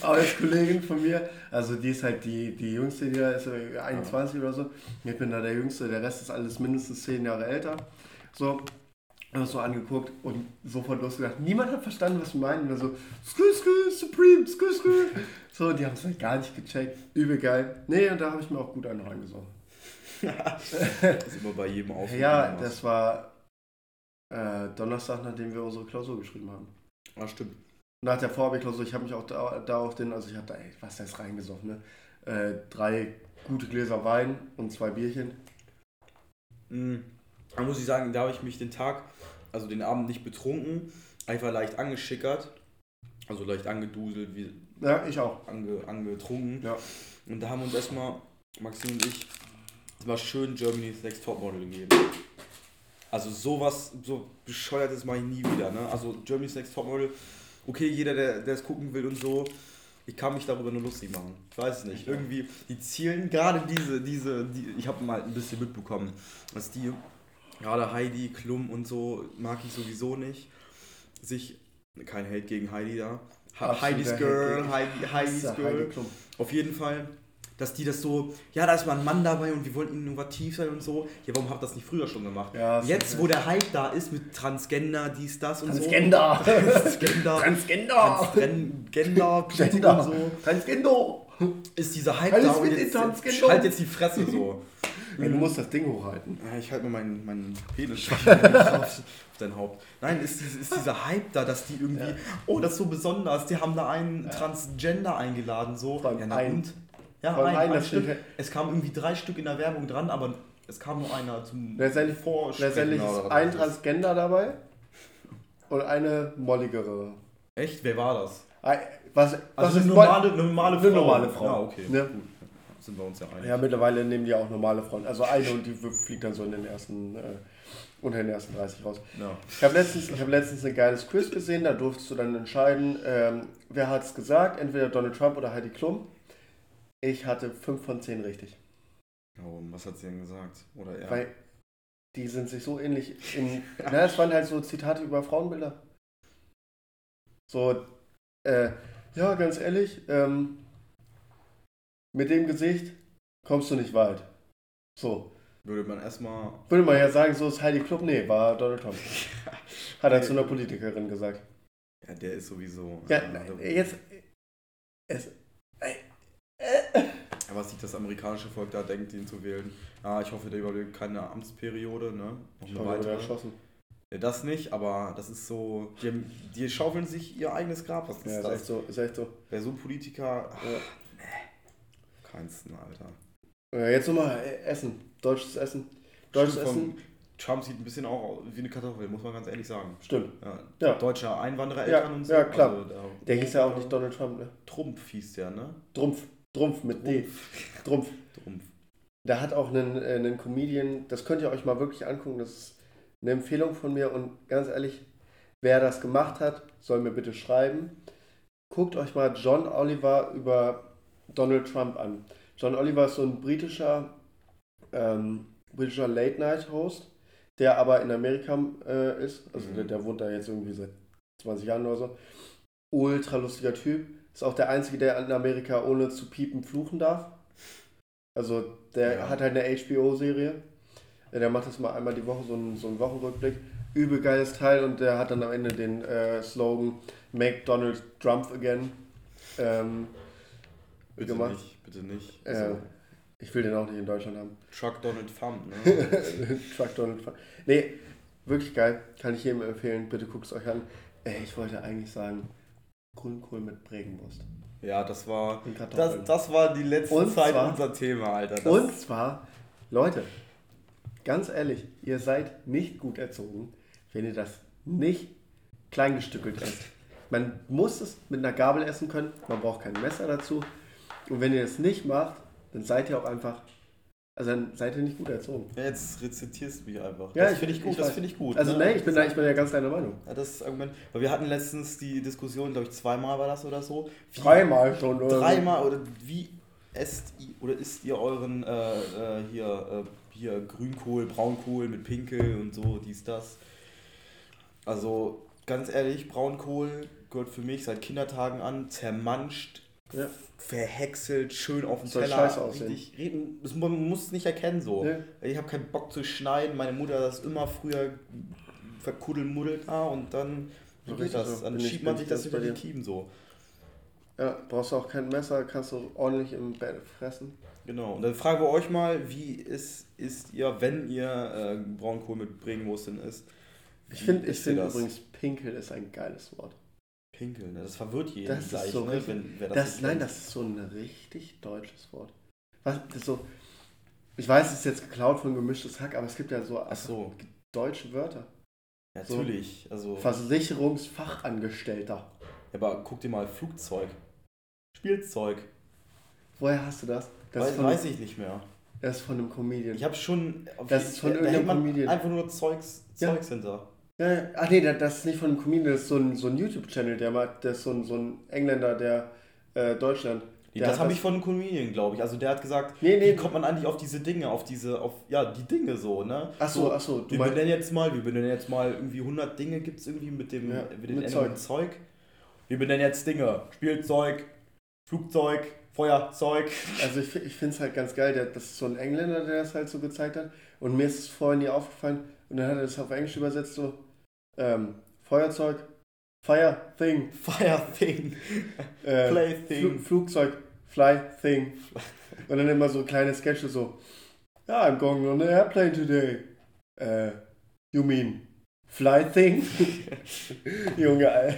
als Kollegin von mir, also die ist halt die, die Jüngste, die da ist 21 ja. oder so. Ich bin da der Jüngste, der Rest ist alles mindestens 10 Jahre älter. So, haben so angeguckt und sofort losgedacht. Niemand hat verstanden, was wir meinen. Und so, skü, skü, Supreme, skü, skü. So, die haben es halt gar nicht gecheckt. Übel geil. Nee, und da habe ich mir auch gut einen reingesoffen. das ist immer bei jedem Aufruf. Ja, das war äh, Donnerstag, nachdem wir unsere Klausur geschrieben haben. Ah, stimmt. Nach der Vorbe-Klausur, ich habe mich auch da, da, auf den, also ich da, ey, was heißt reingesoffen, ne? Äh, drei gute Gläser Wein und zwei Bierchen. Mhm. Da muss ich sagen, da habe ich mich den Tag, also den Abend nicht betrunken, einfach leicht angeschickert. Also leicht angeduselt, wie. Ja, ich auch. Ange, angetrunken. Ja. Und da haben uns erstmal, Maxim und ich, mal schön Germany's Next Topmodel gegeben. Also sowas, so bescheuertes mache ich nie wieder. Ne? Also Germany's Next Topmodel, okay, jeder, der, es gucken will und so, ich kann mich darüber nur lustig machen. Ich weiß es nicht. Irgendwie, die zielen gerade diese, diese, die, ich habe mal ein bisschen mitbekommen, dass die, gerade Heidi, Klum und so, mag ich sowieso nicht, sich, kein Hate gegen Heidi da, Heidi's Girl, Heidi, Heidi's Girl, auf jeden Fall dass die das so, ja, da ist mal ein Mann dabei und wir wollen innovativ sein und so. Ja, warum habt ihr das nicht früher schon gemacht? Ja, Jetzt, wo der Hype da ist mit Transgender, dies, das und Transgender. so. Transgender. [laughs] [laughs] Transgender. Transgender. Transgender. [laughs] So. Transgender. Ist dieser Hype Alles da und jetzt, halt jetzt die Fresse so. Ja, du musst das Ding hochhalten. Ich halte mir meinen, meinen Penis auf, dein Haupt. Nein, ist, ist dieser Hype da, dass die irgendwie, ja. oh, das ist so besonders, die haben da einen ja. Transgender eingeladen, so. Ja, na und? Ja, Von ein, ein Stück. Es kamen irgendwie drei Stück in der Werbung dran, aber es kam nur einer zum Letztendlich, letztendlich ist ein Transgender dabei und eine molligere. Echt? Wer war das? Was, also was ist eine normale, eine normale Frau? Eine normale Frau. Ja, okay. Gut. Sind wir uns ja einig. Ja, mittlerweile nehmen die auch normale Frauen. Also eine und die fliegt dann so in den ersten, äh, unter den ersten 30 raus. Ja. Ich habe letztens, hab letztens ein geiles Quiz gesehen, da durftest du dann entscheiden, ähm, wer hat es gesagt, entweder Donald Trump oder Heidi Klum. Ich hatte 5 von 10 richtig. Oh, was hat sie denn gesagt? Oder er? Weil die sind sich so ähnlich in. na, es waren halt so Zitate über Frauenbilder. So, äh, ja, ganz ehrlich, ähm, mit dem Gesicht kommst du nicht weit. So. Würde man erstmal. Würde man ja sagen, so ist Heidi Klub. Nee, war Donald Trump. [laughs] Hat er zu einer Politikerin gesagt. Ja, der ist sowieso. Ja, äh, jetzt. Es, was sich das amerikanische Volk da denkt, ihn zu wählen. Ja, ich hoffe, der überlebt keine Amtsperiode, ne? Noch eine weitere. Erschossen. Ja, das nicht, aber das ist so, die, die schaufeln sich ihr eigenes Grab. Was ist ja, das? Ist echt so, ist echt so. Wer so Politiker, ach, ja. nee, keinsten, Alter. Ja, jetzt nochmal äh, Essen, deutsches Essen. Deutsches Stimmt, Essen. Trump sieht ein bisschen auch wie eine Kartoffel, muss man ganz ehrlich sagen. Stimmt. Ja. ja. Deutscher Einwanderereltern ja, und so. Ja, klar. Also, der hieß ja auch nicht Donald Trump, ne? Trumpf hieß der, ne? Trumpf. Trumpf mit D. Trumpf. Trumpf. Da hat auch einen, äh, einen Comedian, das könnt ihr euch mal wirklich angucken, das ist eine Empfehlung von mir und ganz ehrlich, wer das gemacht hat, soll mir bitte schreiben. Guckt euch mal John Oliver über Donald Trump an. John Oliver ist so ein britischer, ähm, britischer Late-Night-Host, der aber in Amerika äh, ist. Also mhm. der, der wohnt da jetzt irgendwie seit 20 Jahren oder so. Ultra lustiger Typ ist auch der Einzige, der in Amerika ohne zu piepen fluchen darf. Also der ja. hat halt eine HBO-Serie. Der macht das mal einmal die Woche, so einen, so einen Wochenrückblick. Übel geiles Teil und der hat dann am Ende den äh, Slogan Make Donald Trump again ähm, bitte gemacht. Nicht, bitte nicht. Äh, also, ich will den auch nicht in Deutschland haben. Truck Donald Trump, ne? [laughs] Truck Donald Trump. Nee, wirklich geil. Kann ich jedem empfehlen. Bitte guckt es euch an. Äh, ich wollte eigentlich sagen, Grünkohl mit Bregenwurst. Ja, das war, das, das war die letzte und Zeit zwar, unser Thema, Alter. Das und zwar, Leute, ganz ehrlich, ihr seid nicht gut erzogen, wenn ihr das nicht kleingestückelt esst. Man muss es mit einer Gabel essen können, man braucht kein Messer dazu. Und wenn ihr es nicht macht, dann seid ihr auch einfach also dann seid ihr nicht gut erzogen. Ja, jetzt rezitierst du mich einfach. Ja, das finde ich gut. Ich das finde ich gut. Also ne? nee, ich bin, da, ich bin ja ganz deiner Meinung. Ja, das Argument. Weil wir hatten letztens die Diskussion, glaube ich, zweimal war das oder so. Wie, Dreimal schon, oder? Dreimal oder wie esst ihr oder isst ihr euren äh, äh, hier, äh, hier Grünkohl, Braunkohl mit Pinkel und so, dies, das. Also ganz ehrlich, Braunkohl gehört für mich seit Kindertagen an, zermanscht, ja. verhäckselt, schön auf dem Teller. Scheiße richtig reden. Das, man muss es nicht erkennen so. Ja. Ich habe keinen Bock zu schneiden. Meine Mutter hat das immer früher verkuddelmuddelt da und dann so geht das. Dann schiebt man sich das über die Kiemen so. Ja, brauchst du auch kein Messer, kannst du ordentlich im Bett fressen. Genau, und dann fragen wir euch mal, wie ist, ist ihr, wenn ihr äh, Braunkohl mit Bregenwurst isst? Ich finde ich find übrigens, Pinkel ist ein geiles Wort. Pinkeln, ne? das verwirrt jeden das gleich, so ne? Richtig, wenn, das, das Nein, das ist so ein richtig deutsches Wort. Was, das so, ich weiß, es ist jetzt geklaut von gemischtes Hack, aber es gibt ja so, so. deutsche Wörter. Ja, natürlich. So also, Versicherungsfachangestellter. Ja, aber guck dir mal Flugzeug. Spielzeug. Woher hast du das? das weiß, weiß ich nicht mehr. Das ist von einem Comedian. Ich habe schon. Das ist von irgendeinem Comedian. Einfach nur Zeugs, Zeugs ja. hinter. Ja, ach nee, das ist nicht von einem Comedian, das ist so ein, so ein YouTube-Channel, der macht, der ist so ein, so ein Engländer, der äh, Deutschland. Nee, das habe ich von einem Comedian, glaube ich. Also der hat gesagt, nee, nee, wie kommt man eigentlich auf diese Dinge, auf diese, auf, ja, die Dinge so, ne? Ach so, ach so. Wir benennen jetzt mal, wir benennen jetzt mal irgendwie 100 Dinge gibt es irgendwie mit dem, ja, mit dem mit Zeug. Zeug. Wir benennen jetzt Dinge, Spielzeug, Flugzeug, Feuerzeug. Also ich, ich finde es halt ganz geil, der, das ist so ein Engländer, der das halt so gezeigt hat. Und mir ist es vorher nie aufgefallen. Und dann hat er das auf Englisch übersetzt so, ähm, Feuerzeug, Fire Thing. [laughs] Fire Thing. Äh, Play Thing. Fl Flugzeug, Fly Thing. Und dann immer so kleine Sketche so, ja, yeah, I'm going on an airplane today. Uh, you mean Fly Thing? [laughs] Junge,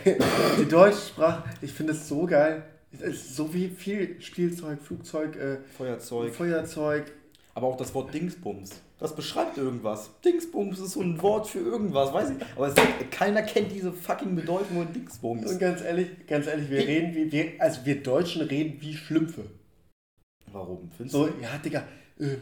die deutsche Sprache, ich finde es so geil. Es ist so wie viel Spielzeug, Flugzeug, äh, Feuerzeug. Feuerzeug. Aber auch das Wort Dingsbums. Das beschreibt irgendwas. Dingsbums ist so ein Wort für irgendwas, weiß ich. Aber es, keiner kennt diese fucking Bedeutung von Dingsbums. Und ganz ehrlich, ganz ehrlich, wir reden wie, wir, also wir Deutschen reden wie Schlümpfe. Warum? Findest so, du? ja, Digga, äh,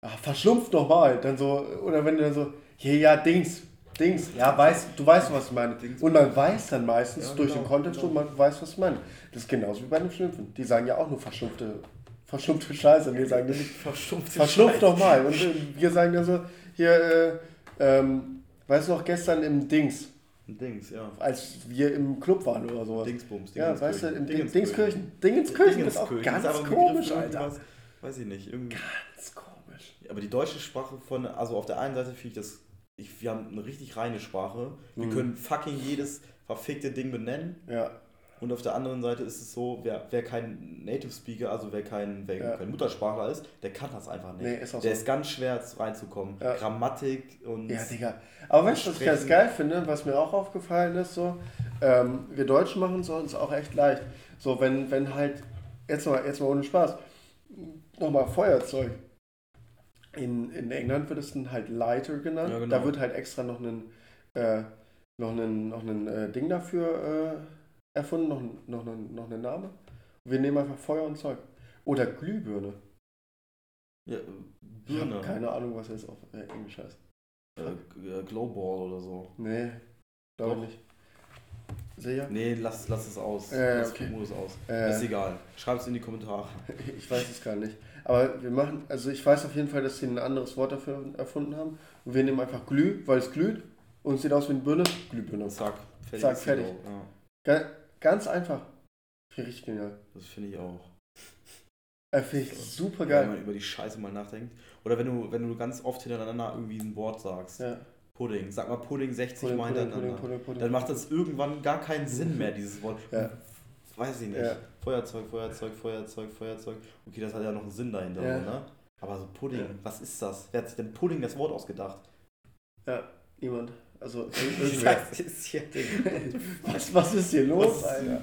ach, verschlumpft doch mal. Dann so, oder wenn du dann so, hier, ja, Dings, Dings, ja, weiß, du weißt, was ich meine. Dings. Und man weiß dann meistens ja, durch genau, den Kontext genau. und man weiß, was ich meine. Das ist genauso wie bei den Schlümpfen. Die sagen ja auch nur verschlumpfte verschlumpfte Scheiße. Wir sagen nicht, verschlumpft Scheiße. doch mal. Und wir sagen dann so, hier, äh, ähm, weißt du noch, gestern im Dings. Dings, ja. Als wir im Club waren oder sowas. Dingsbums, Ja, weißt du, im Dingskirchen. Dingenskirchen ist auch ganz ist komisch, Alter. Weiß ich nicht. Irgendwie. Ganz komisch. Aber die deutsche Sprache von, also auf der einen Seite finde ich das, ich, wir haben eine richtig reine Sprache. Wir mhm. können fucking jedes verfickte Ding benennen. Ja. Und auf der anderen Seite ist es so, wer, wer kein Native Speaker, also wer kein, wer ja. kein Muttersprachler ist, der kann das einfach nicht. Nee, ist der so. ist ganz schwer reinzukommen. Ja. Grammatik und. Ja, Digga. Aber weißt du, was ich ganz geil finde, was mir auch aufgefallen ist, so, ähm, wir Deutschen machen es uns auch echt leicht. So, wenn, wenn halt, jetzt mal, jetzt mal ohne Spaß, nochmal Feuerzeug. In, in England wird es dann halt Lighter genannt. Ja, genau. Da wird halt extra noch ein, äh, noch ein, noch ein äh, Ding dafür. Äh, erfunden, noch, noch, noch, noch einen Namen. Wir nehmen einfach Feuer und Zeug. Oder Glühbirne. Ja, Birne. Ich keine Ahnung, was das auf äh, Englisch heißt. Äh, Glowball oder so. Nee, glaube nicht. Sicher? Nee, lass, lass es aus. Äh, lass okay. es aus. Äh, ist egal. Schreib es in die Kommentare. [laughs] ich weiß es gar nicht. Aber wir machen, also ich weiß auf jeden Fall, dass sie ein anderes Wort dafür erfunden haben. Und wir nehmen einfach Glüh, weil es glüht und es sieht aus wie eine Birne. Glühbirne. Zack, fertig. Zack, fertig. Ja. Ganz einfach. Finde ich genial. Das finde ich auch. Äh, finde ich super geil. Wenn man über die Scheiße mal nachdenkt. Oder wenn du, wenn du ganz oft hintereinander irgendwie ein Wort sagst. Ja. Pudding. Sag mal Pudding 60 Pudding, Mal hintereinander. Pudding, Pudding, Dann macht das irgendwann gar keinen Sinn mehr, dieses Wort. Ja. Weiß ich nicht. Ja. Feuerzeug, Feuerzeug, Feuerzeug, Feuerzeug. Okay, das hat ja noch einen Sinn dahinter, ja. ne? Aber so Pudding, was ist das? Wer hat sich denn Pudding das Wort ausgedacht? Ja, niemand. Also [laughs] irgendwer. Was ist hier, [laughs] was, was ist hier los, Alter?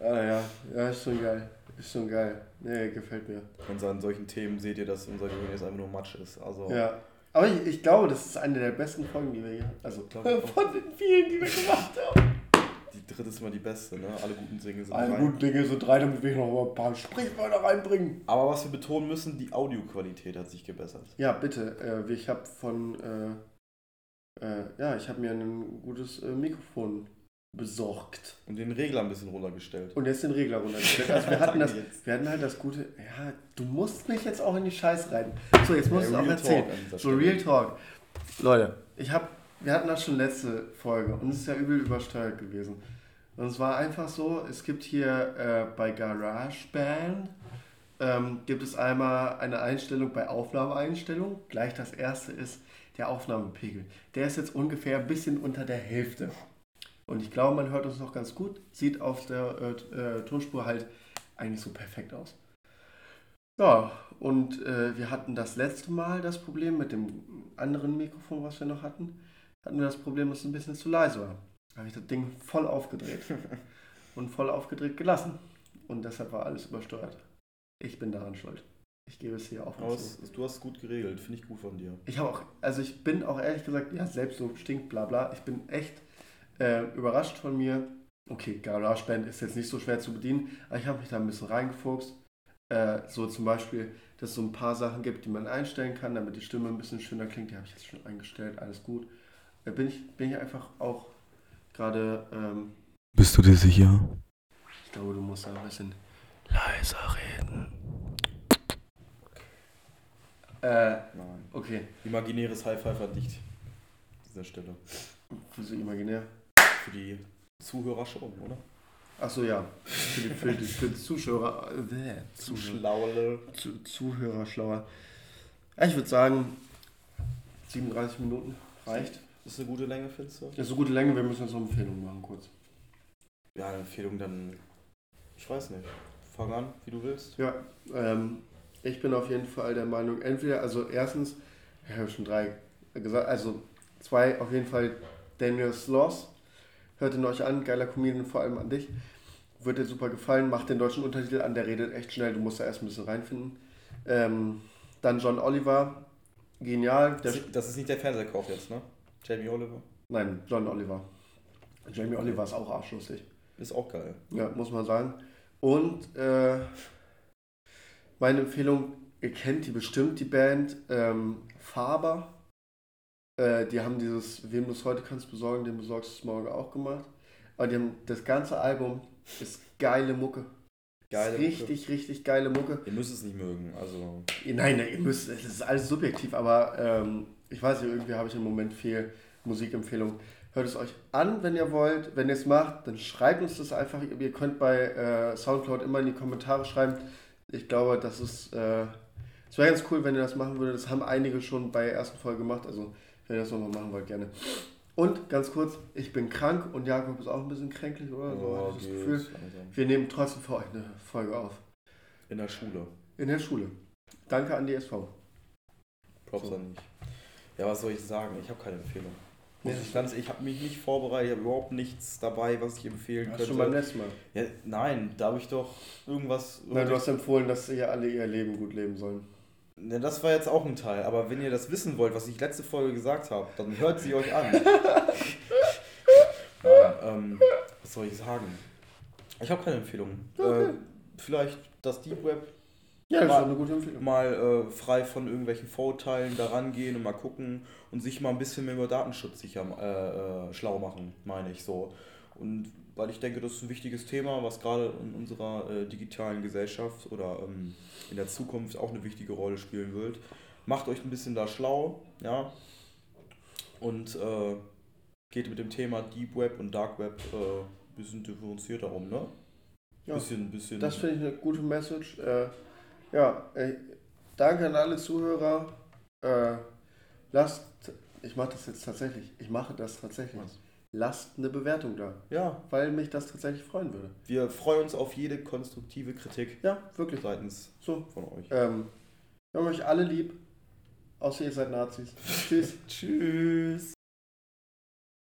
Ah ja, ja, ist schon geil. Ist schon geil. Nee, gefällt mir. Und an solchen Themen seht ihr, dass unser Gehirn jetzt einfach nur Matsch ist. Also ja. Aber ich, ich glaube, das ist eine der besten Folgen, die wir hier. Also von den vielen, die wir gemacht haben. Die dritte ist immer die beste, ne? Alle guten Dinge sind Alle drei. guten Dinge sind drei, damit wir noch ein paar Sprichwörter reinbringen. Aber was wir betonen müssen, die Audioqualität hat sich gebessert. Ja, bitte. Äh, ich habe von. Äh, ja, ich habe mir ein gutes äh, Mikrofon besorgt. Und den Regler ein bisschen runtergestellt. Und jetzt den Regler runtergestellt. Also wir [laughs] hatten, das, wir hatten halt das gute, ja, du musst mich jetzt auch in die Scheiß rein. So, jetzt musst ja, du auch erzählen. So, Real Talk. Leute, ich hab, wir hatten das schon letzte Folge und es ist ja übel übersteuert gewesen. Und es war einfach so, es gibt hier äh, bei GarageBand ähm, gibt es einmal eine Einstellung bei Aufnahmeeinstellung. Gleich das erste ist der Aufnahmepegel. Der ist jetzt ungefähr ein bisschen unter der Hälfte. Und ich glaube, man hört uns noch ganz gut. Sieht auf der äh, äh, Tonspur halt eigentlich so perfekt aus. Ja, und äh, wir hatten das letzte Mal das Problem mit dem anderen Mikrofon, was wir noch hatten. Hatten wir das Problem, dass es ein bisschen zu leise war. Da habe ich das Ding voll aufgedreht [laughs] und voll aufgedreht gelassen. Und deshalb war alles übersteuert. Ich bin daran schuld. Ich gebe es hier auf. Aus, du hast es gut geregelt, finde ich gut von dir. Ich habe auch, also ich bin auch ehrlich gesagt, ja, selbst so stinkt, bla bla. Ich bin echt äh, überrascht von mir. Okay, GarageBand ist jetzt nicht so schwer zu bedienen, aber ich habe mich da ein bisschen reingefuchst. Äh, so zum Beispiel, dass es so ein paar Sachen gibt, die man einstellen kann, damit die Stimme ein bisschen schöner klingt. Die habe ich jetzt schon eingestellt, alles gut. Äh, bin, ich, bin ich einfach auch gerade. Ähm, Bist du dir sicher? Ich glaube, du musst da ein bisschen leiser reden. Äh, Nein. Okay. Imaginäres High Five an dieser Stelle. Wieso imaginär? für die Zuhörer schon, oder? Achso, ja. Für die, für die, für die Zuschauer. Äh, Zuschauer. Zu, Zuhörer schlauer. Ich würde sagen, 37 Minuten reicht. Das ist eine gute Länge, findest du? Das ist eine gute Länge, wir müssen jetzt noch eine Empfehlung machen, kurz. Ja, eine Empfehlung dann. Ich weiß nicht. Fang an, wie du willst. Ja, ähm, ich bin auf jeden Fall der Meinung, entweder, also erstens, ich habe schon drei gesagt, also zwei auf jeden Fall Daniel Sloss Hört ihn euch an, geiler Comedian, vor allem an dich. Wird dir super gefallen. Macht den deutschen Untertitel an, der redet echt schnell. Du musst da erst ein bisschen reinfinden. Ähm, dann John Oliver, genial. das ist nicht der Fernsehkauf jetzt, ne? Jamie Oliver? Nein, John Oliver. Jamie Oliver ist auch arschlustig. Ist auch geil. Ja, muss man sagen. Und äh, meine Empfehlung, ihr kennt die bestimmt, die Band ähm, Faber. Äh, die haben dieses Wem du es heute kannst besorgen, den besorgst du es morgen auch gemacht. Aber die haben das ganze Album ist geile Mucke. Geile richtig, Mucke. richtig geile Mucke. Ihr müsst es nicht mögen, also. Nein, nein, ihr müsst, es ist alles subjektiv, aber ähm, ich weiß nicht, irgendwie habe ich im Moment viel Musikempfehlung. Hört es euch an, wenn ihr wollt. Wenn ihr es macht, dann schreibt uns das einfach. Ihr könnt bei äh, Soundcloud immer in die Kommentare schreiben. Ich glaube, das ist. Äh, es wäre ganz cool, wenn ihr das machen würdet. Das haben einige schon bei der ersten Folge gemacht. Also wenn ihr das nochmal machen wollt, gerne. Und ganz kurz, ich bin krank und Jakob ist auch ein bisschen kränklich, oder? So oh, das Gefühl. Wir nehmen trotzdem für euch eine Folge auf. In der Schule. In der Schule. Danke an die SV. Props so. an mich. Ja, was soll ich sagen? Ich habe keine Empfehlung. Ja. Ich, habe mich nicht vorbereitet, ich habe überhaupt nichts dabei, was ich empfehlen Hast könnte. schon beim letzten Mal? Ja, nein, da habe ich doch irgendwas. Nein, du hast empfohlen, dass ja alle ihr Leben gut leben sollen. Ne, das war jetzt auch ein Teil, aber wenn ihr das wissen wollt, was ich letzte Folge gesagt habe, dann hört sie euch an. [laughs] ja, ähm, was soll ich sagen? Ich habe keine Empfehlung. Okay. Äh, vielleicht das Deep Web. Ja, das mal, ist eine gute Empfehlung. Mal äh, frei von irgendwelchen Vorurteilen daran gehen und mal gucken und sich mal ein bisschen mehr über Datenschutz sicher äh, äh, schlau machen, meine ich so. Und weil ich denke, das ist ein wichtiges Thema, was gerade in unserer äh, digitalen Gesellschaft oder ähm, in der Zukunft auch eine wichtige Rolle spielen wird. Macht euch ein bisschen da schlau, ja, und äh, geht mit dem Thema Deep Web und Dark Web äh, ein bisschen differenzierter um, ne? Ja, bisschen, bisschen. Das finde ich eine gute Message. Ja, ey, danke an alle Zuhörer. Äh, lasst, ich mache das jetzt tatsächlich, ich mache das tatsächlich. Was? lasst eine Bewertung da. Ja. Weil mich das tatsächlich freuen würde. Wir freuen uns auf jede konstruktive Kritik. Ja, wirklich. Seitens so. von euch. Ähm, wir haben euch alle lieb. Außer ihr seid Nazis. [laughs] Tschüss. Tschüss.